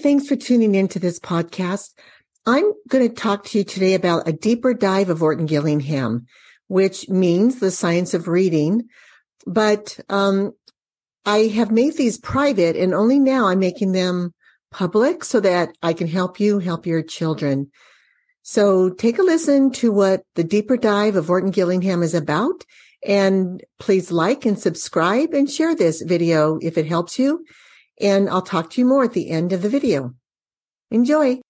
thanks for tuning into this podcast. I'm going to talk to you today about a deeper dive of Orton Gillingham, which means the science of reading. But um, I have made these private and only now I'm making them public so that I can help you help your children. So take a listen to what the deeper dive of Orton Gillingham is about. And please like and subscribe and share this video if it helps you. And I'll talk to you more at the end of the video. Enjoy.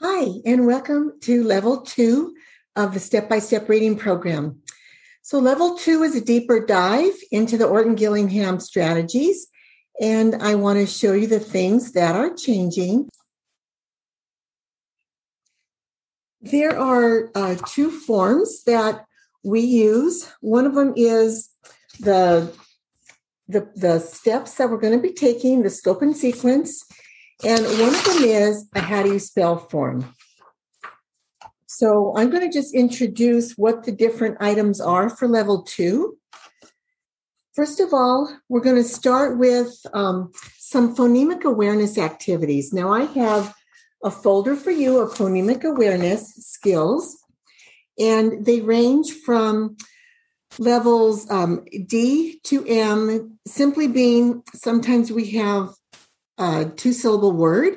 Hi, and welcome to level two of the step by step reading program. So, level two is a deeper dive into the Orton Gillingham strategies. And I want to show you the things that are changing. There are uh, two forms that we use. One of them is the, the, the steps that we're going to be taking, the scope and sequence. And one of them is a how do you spell form. So I'm going to just introduce what the different items are for level two. First of all, we're going to start with um, some phonemic awareness activities. Now, I have a folder for you of phonemic awareness skills, and they range from levels um, D to M, simply being sometimes we have a two syllable word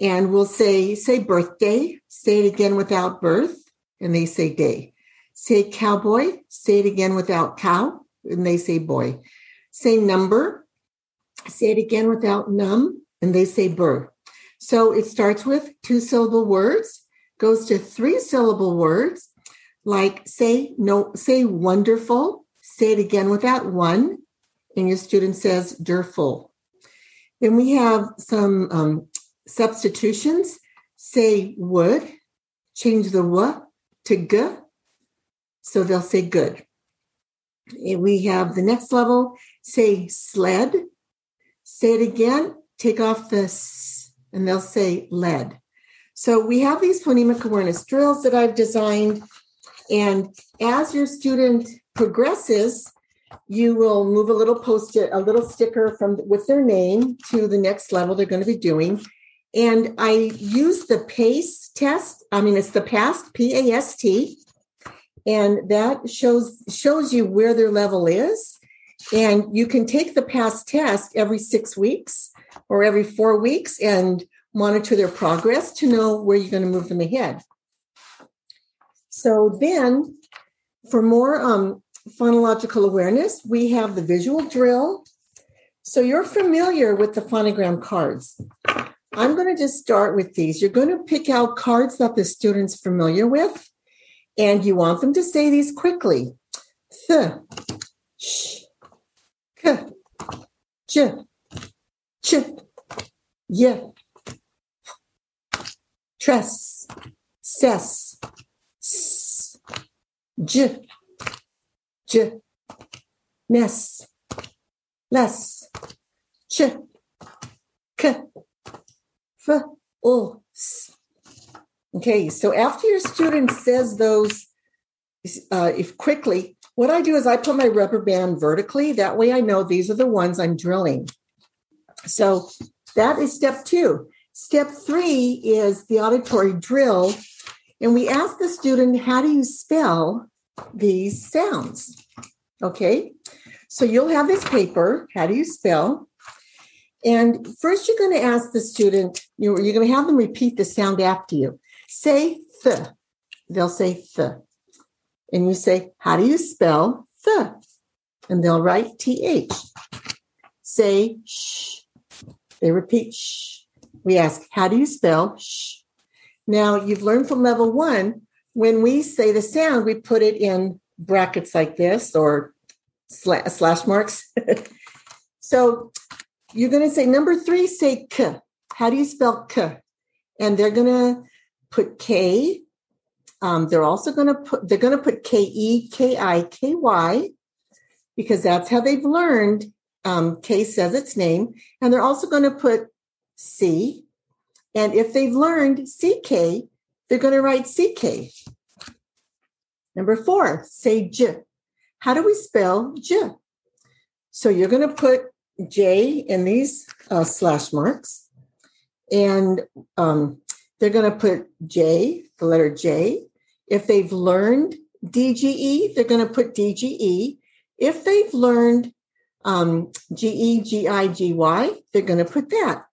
and we'll say, say birthday, say it again without birth, and they say day. Say cowboy, say it again without cow, and they say boy. Say number, say it again without num, and they say burr. So it starts with two syllable words, goes to three syllable words, like say no, say wonderful, say it again without one, and your student says derful. Then we have some um, substitutions. Say would, change the w to g, so they'll say good. We have the next level. Say sled. Say it again. Take off the s, and they'll say led. So we have these phonemic awareness drills that I've designed. And as your student progresses, you will move a little post-it, a little sticker from with their name to the next level they're going to be doing. And I use the PACE test. I mean, it's the PAST, P-A-S-T, and that shows shows you where their level is. And you can take the PAST test every six weeks or every four weeks and monitor their progress to know where you're going to move them ahead. So then, for more um, phonological awareness, we have the visual drill. So you're familiar with the phonogram cards. I'm going to just start with these. You're going to pick out cards that the student's familiar with, and you want them to say these quickly. Th, sh, k, j, ch, y, tress, ses, s, j, j, ness, less, ch, k, f, o. Okay, so after your student says those, uh, if quickly, what I do is I put my rubber band vertically. That way I know these are the ones I'm drilling. So that is step two. Step three is the auditory drill. And we ask the student, how do you spell these sounds? Okay, so you'll have this paper. How do you spell? And first, you're going to ask the student, you're, you're going to have them repeat the sound after you. Say th. They'll say th. And you say, How do you spell th? And they'll write th. Say sh. They repeat sh. We ask, How do you spell sh? Now, you've learned from level one, when we say the sound, we put it in brackets like this or slash marks. so you're going to say number three, say k. How do you spell k? And they're going to put k. Um, they're also going to put they're going to put k e k i k y because that's how they've learned. Um, k says its name, and they're also going to put c And if they've learned CK, they're going to write CK. Number four, say J. How do we spell J? So you're going to put J in these uh, slash marks, and um, they're going to put J, the letter J. If they've learned DGE, they're going to put DGE. If they've learned um, G-E-G-I-G-Y, they're going to put that.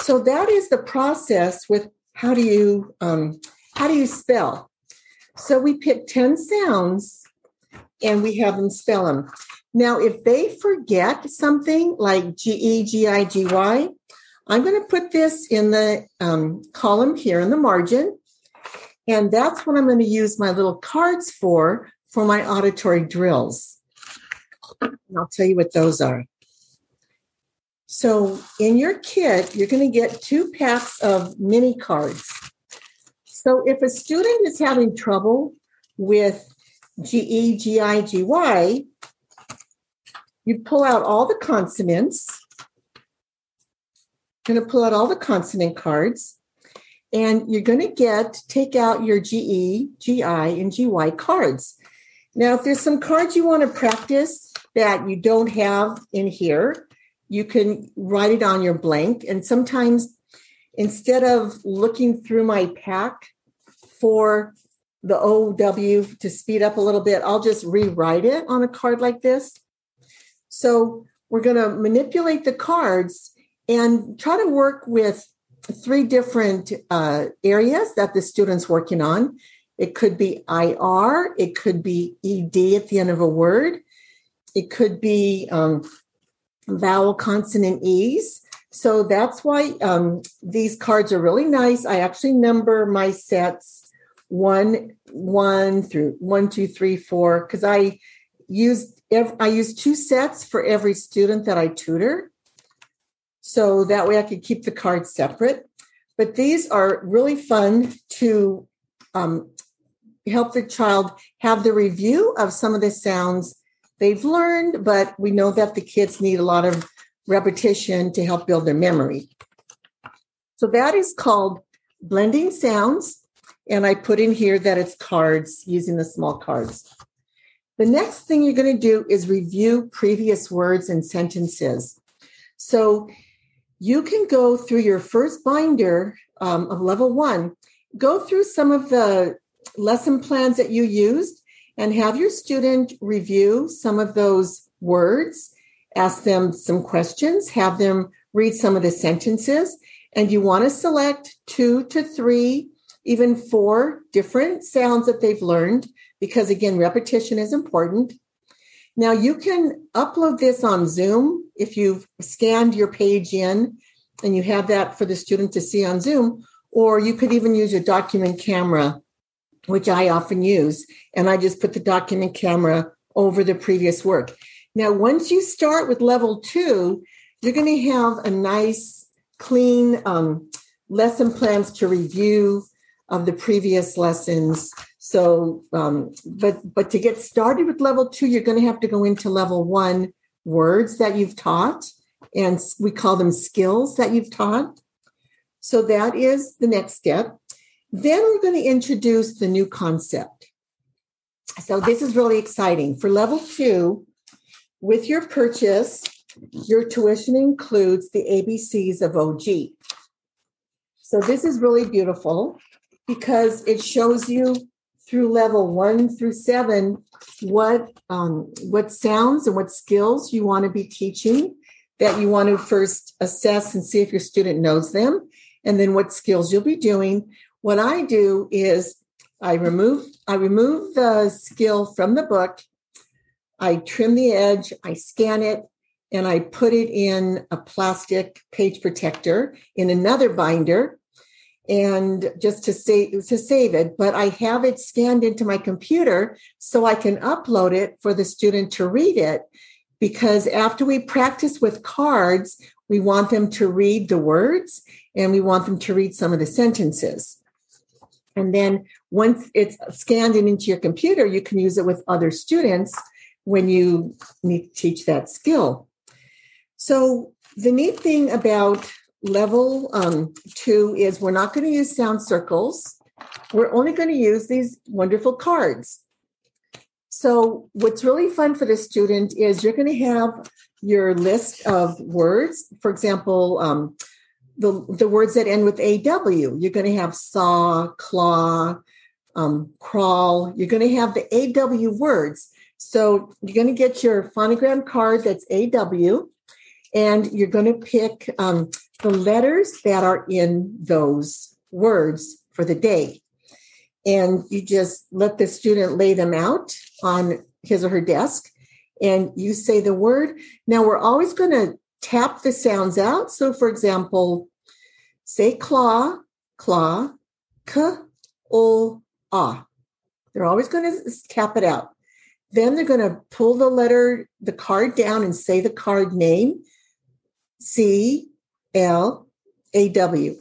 So that is the process with how do you um, how do you spell? So we pick 10 sounds and we have them spell them. Now, if they forget something like G E G I G Y, I'm going to put this in the um, column here in the margin. And that's what I'm going to use my little cards for, for my auditory drills. And I'll tell you what those are. So in your kit, you're going to get two packs of mini cards. So if a student is having trouble with G E G I G Y, you pull out all the consonants. Going to pull out all the consonant cards, and you're going to get take out your GE, GI, and G Y cards. Now, if there's some cards you want to practice that you don't have in here, you can write it on your blank. And sometimes instead of looking through my pack for the OW to speed up a little bit, I'll just rewrite it on a card like this. So we're going to manipulate the cards and try to work with three different uh, areas that the student's working on. It could be IR, it could be ED at the end of a word, it could be um, vowel consonant E's. So that's why um, these cards are really nice. I actually number my sets one, one through one, two, three, four, because I use I use two sets for every student that I tutor. So that way I could keep the cards separate. But these are really fun to um, help the child have the review of some of the sounds they've learned, but we know that the kids need a lot of repetition to help build their memory. So that is called blending sounds. And I put in here that it's cards using the small cards. The next thing you're going to do is review previous words and sentences. So you can go through your first binder um, of level one, go through some of the lesson plans that you used, and have your student review some of those words, ask them some questions, have them read some of the sentences, and you want to select two to three, even four different sounds that they've learned because again, repetition is important. Now you can upload this on Zoom if you've scanned your page in and you have that for the student to see on Zoom, or you could even use your document camera, which I often use, and I just put the document camera over the previous work. Now, once you start with level two, you're going to have a nice, clean um, lesson plans to review of the previous lessons so, um, but but to get started with level two, you're going to have to go into level one words that you've taught, and we call them skills that you've taught. So that is the next step. Then we're going to introduce the new concept. So this is really exciting. For level two, with your purchase, your tuition includes the ABCs of OG. So this is really beautiful because it shows you through level one through seven what um, what sounds and what skills you want to be teaching that you want to first assess and see if your student knows them and then what skills you'll be doing. What i do is i remove i remove the skill from the book i trim the edge i scan it and i put it in a plastic page protector in another binder and just to save to save it but i have it scanned into my computer so i can upload it for the student to read it. Because after we practice with cards we want them to read the words and we want them to read some of the sentences. And then once it's scanned into your computer you can use it with other students when you need to teach that skill. So the neat thing about level um, two is we're not going to use sound circles. We're only going to use these wonderful cards. So, what's really fun for the student is you're going to have your list of words. For example, um, the, the words that end with AW. You're going to have saw, claw, um, crawl. You're going to have the AW words. So, you're going to get your phonogram card that's AW, and you're going to pick um, the letters that are in those words for the day and you just let the student lay them out on his or her desk and you say the word. Now we're always going to tap the sounds out. So for example, say claw, claw, k, o, ah. They're always going to tap it out. Then they're going to pull the letter, the card down and say the card name, C L A W.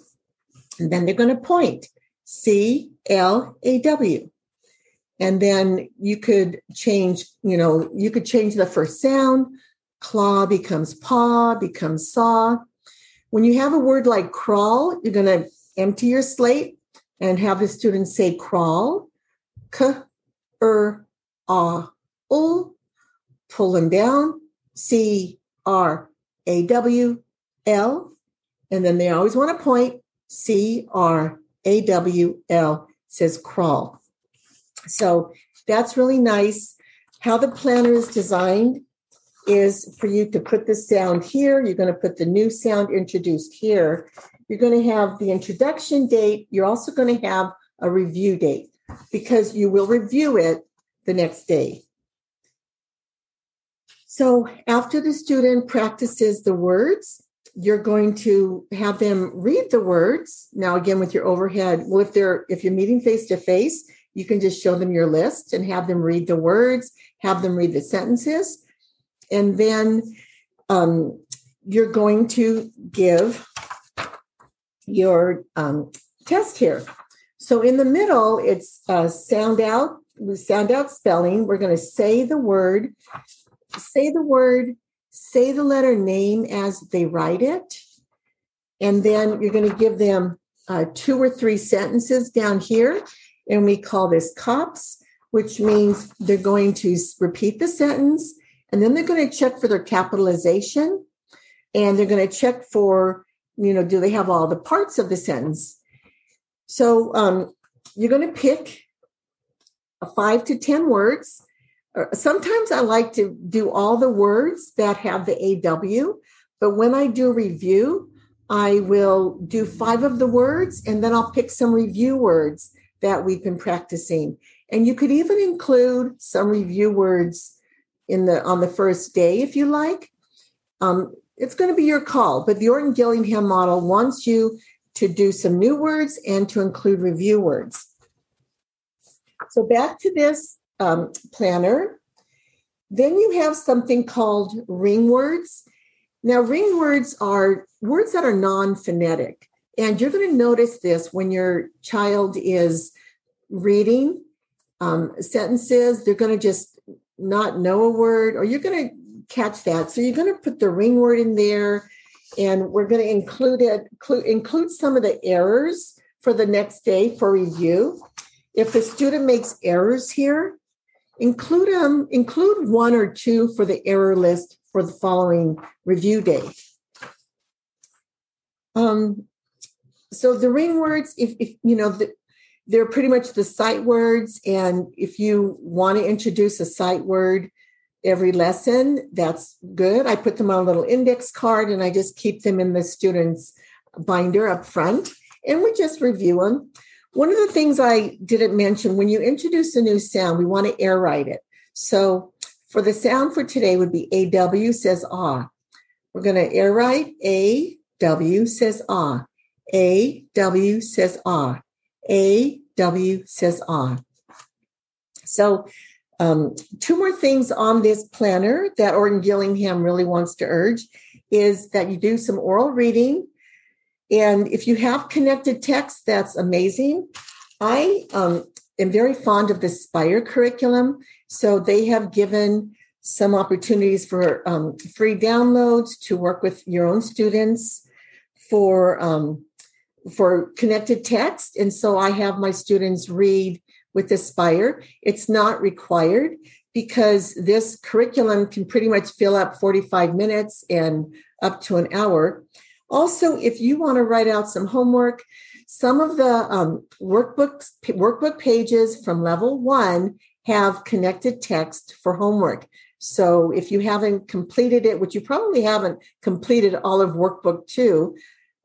And then they're going to point. C L A W. And then you could change, you know, you could change the first sound. Claw becomes paw, becomes saw. When you have a word like crawl, you're going to empty your slate and have the student say crawl, k, er, ah, ul, pull them down, C, R, A, W, L, and then they always want to point C, R, a W L says crawl. So that's really nice. How the planner is designed is for you to put the sound here. You're going to put the new sound introduced here. You're going to have the introduction date. You're also going to have a review date because you will review it the next day. So after the student practices the words, you're going to have them read the words. Now again with your overhead well if they're if you're meeting face to face you can just show them your list and have them read the words have them read the sentences. And then um, you're going to give your um, test here. So in the middle it's uh, sound out sound out spelling. We're going to say the word say the word say the letter name as they write it. And then you're going to give them uh, two or three sentences down here. And we call this COPS, which means they're going to repeat the sentence and then they're going to check for their capitalization and they're going to check for, you know, do they have all the parts of the sentence? So um, you're going to pick a five to 10 words sometimes I like to do all the words that have the AW, but when I do review, I will do five of the words and then I'll pick some review words that we've been practicing. And you could even include some review words in the on the first day if you like. Um, it's going to be your call, but the Orton Gillingham model wants you to do some new words and to include review words. So back to this um, planner. Then you have something called ring words. Now, ring words are words that are non phonetic. And you're going to notice this when your child is reading um, sentences, they're going to just not know a word, or you're going to catch that. So you're going to put the ring word in there, and we're going to include it, include, some of the errors for the next day for review. If the student makes errors here, include um include one or two for the error list for the following review day. Um, so the ring words, if, if you know, the, they're pretty much the sight words, and if you want to introduce a sight word every lesson, that's good. I put them on a little index card, and I just keep them in the student's binder up front, and we just review them. One of the things I didn't mention when you introduce a new sound, we want to air write it. So for the sound for today would be AW says ah. We're going to air write AW says ah. AW says ah. AW says ah. So um, two more things on this planner that Orton Gillingham really wants to urge is that you do some oral reading and if you have connected text, that's amazing. I um, am very fond of the Spire curriculum. So they have given some opportunities for um, free downloads to work with your own students for um, for connected text, and so I have my students read with Aspire. It's not required because this curriculum can pretty much fill up 45 minutes and up to an hour. Also, if you want to write out some homework, some of the um, workbooks workbook pages from level one have connected text for homework. So if you haven't completed it, which you probably haven't completed all of workbook two,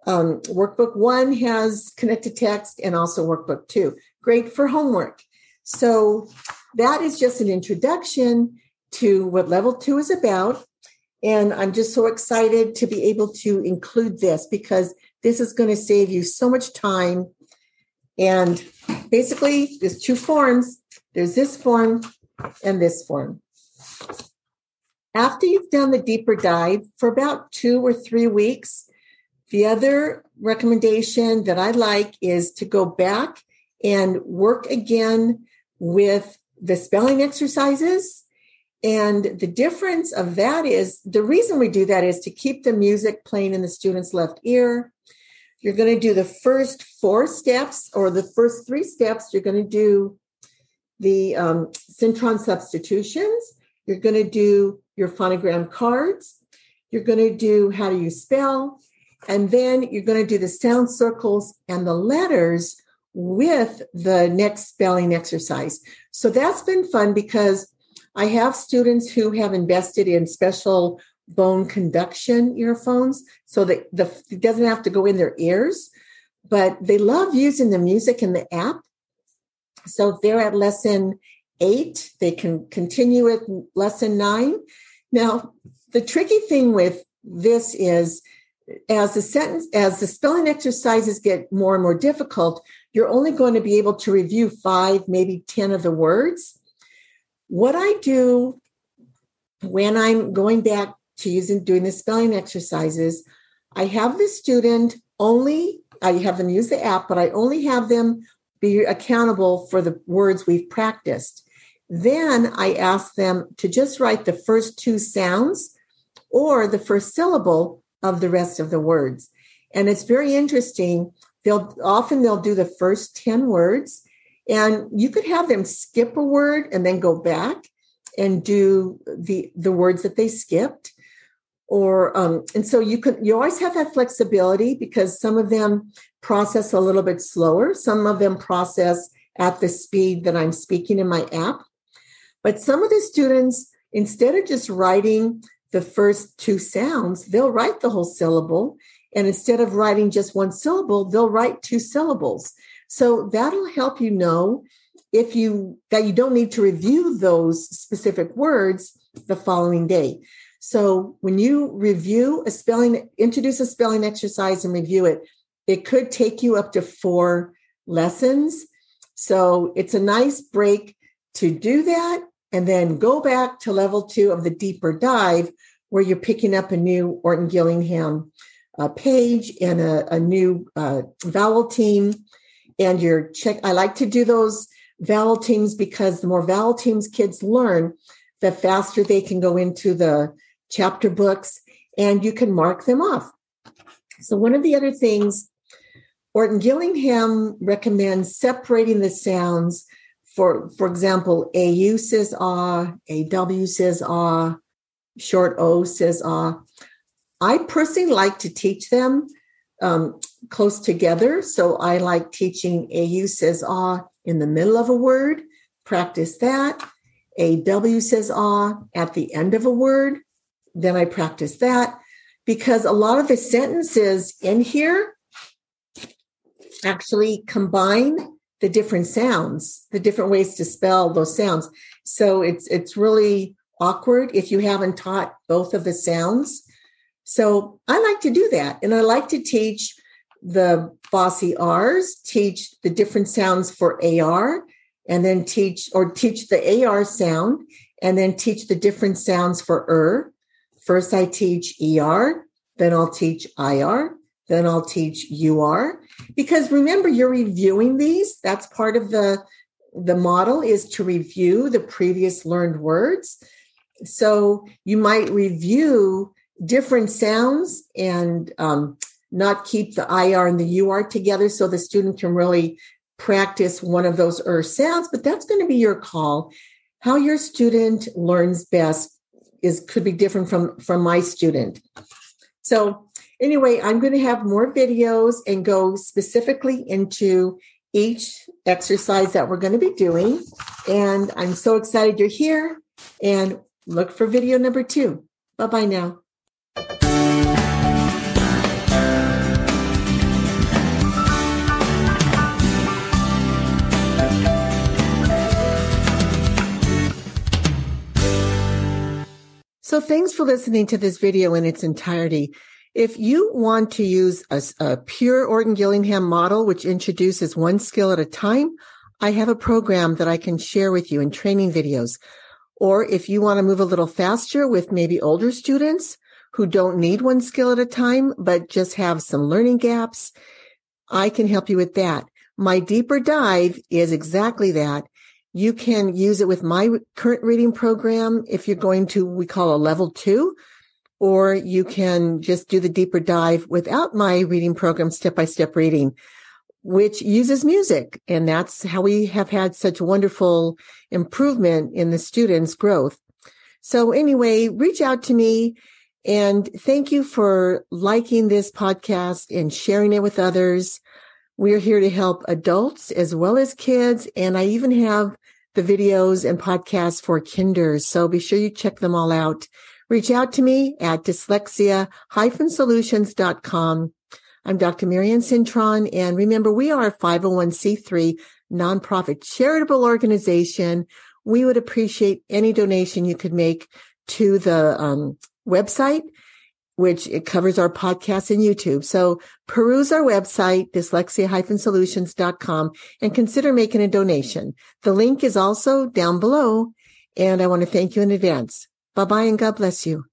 um, workbook one has connected text and also workbook two. Great for homework. So that is just an introduction to what level two is about. And I'm just so excited to be able to include this because this is going to save you so much time. And basically, there's two forms there's this form and this form. After you've done the deeper dive for about two or three weeks, the other recommendation that I like is to go back and work again with the spelling exercises. And the difference of that is the reason we do that is to keep the music playing in the student's left ear. You're going to do the first four steps or the first three steps. You're going to do the um, Cintron substitutions. You're going to do your phonogram cards. You're going to do how do you spell. And then you're going to do the sound circles and the letters with the next spelling exercise. So that's been fun because I have students who have invested in special bone conduction earphones so that the, it doesn't have to go in their ears, but they love using the music in the app. So if they're at lesson eight, they can continue with lesson nine. Now, the tricky thing with this is as the sentence as the spelling exercises get more and more difficult you're only going to be able to review five maybe 10 of the words what i do when i'm going back to using doing the spelling exercises i have the student only i have them use the app but i only have them be accountable for the words we've practiced. Then I ask them to just write the first two sounds or the first syllable of the rest of the words. And it's very interesting. They'll often they'll do the first 10 words and you could have them skip a word and then go back and do the the words that they skipped. Or um, and so you can you always have that flexibility because some of them process a little bit slower. Some of them process at the speed that i'm speaking in my app. But some of the students instead of just writing the first two sounds they'll write the whole syllable. And instead of writing just one syllable they'll write two syllables so that'll help you know if you that you don't need to review those specific words the following day so when you review a spelling, introduce a spelling exercise and review it, it could take you up to four lessons. So it's a nice break to do that and then go back to level two of the deeper dive where you're picking up a new Orton Gillingham uh, page and a, a new uh, vowel team. And you're check. I like to do those vowel teams because the more vowel teams kids learn, the faster they can go into the chapter books, and you can mark them off. So, one of the other things Orton Gillingham recommends separating the sounds. For, for example, AU says ah, AW says ah, short O says ah. I personally like to teach them um, close together. So I like teaching AU says ah in the middle of a word, practice that. AW says ah at the end of a word, then I practice that because a lot of the sentences in here actually combine the different sounds, the different ways to spell those sounds. So it's it's really awkward if you haven't taught both of the sounds. So I like to do that. And I like to teach the bossy R's, teach the different sounds for AR, and then teach or teach the AR sound, and then teach the different sounds for ER. First, I teach ER, then I'll teach IR, then I'll teach UR. Because remember, you're reviewing these. That's part of the, the model is to review the previous learned words. So you might review different sounds and um, not keep the IR and the UR together so the student can really practice one of those er sounds, but that's going to be your call. How your student learns best is could be different from from my student. So anyway, I'm going to have more videos and go specifically into each exercise that we're going to be doing. And I'm so excited you're here and look for video number two. Bye bye now. So thanks for listening to this video in its entirety. If you want to use a, a, pure Orton Gillingham model, which introduces one skill at a time, I have a program that I can share with you in training videos. Or if you want to move a little faster with maybe older students who don't need one skill at a time, but just have some learning gaps, I can help you with that. My deeper dive is exactly that. You can use it with my current reading program if you're going to, we call a level two, or you can just do the deeper dive without my reading program, step by step reading, which uses music. And that's how we have had such wonderful improvement in the students' growth. So anyway, reach out to me and thank you for liking this podcast and sharing it with others. We're here to help adults as well as kids. And I even have the videos and podcasts for kinders. So be sure you check them all out. Reach out to me at dyslexia-solutions.com. I'm Dr. Marian Cintron. And remember, we are a 501c3 nonprofit charitable organization. We would appreciate any donation you could make to the um, website which it covers our podcast and YouTube. So peruse our website, dyslexia-solutions.com and consider making a donation. The link is also down below. And I want to thank you in advance. Bye bye and God bless you.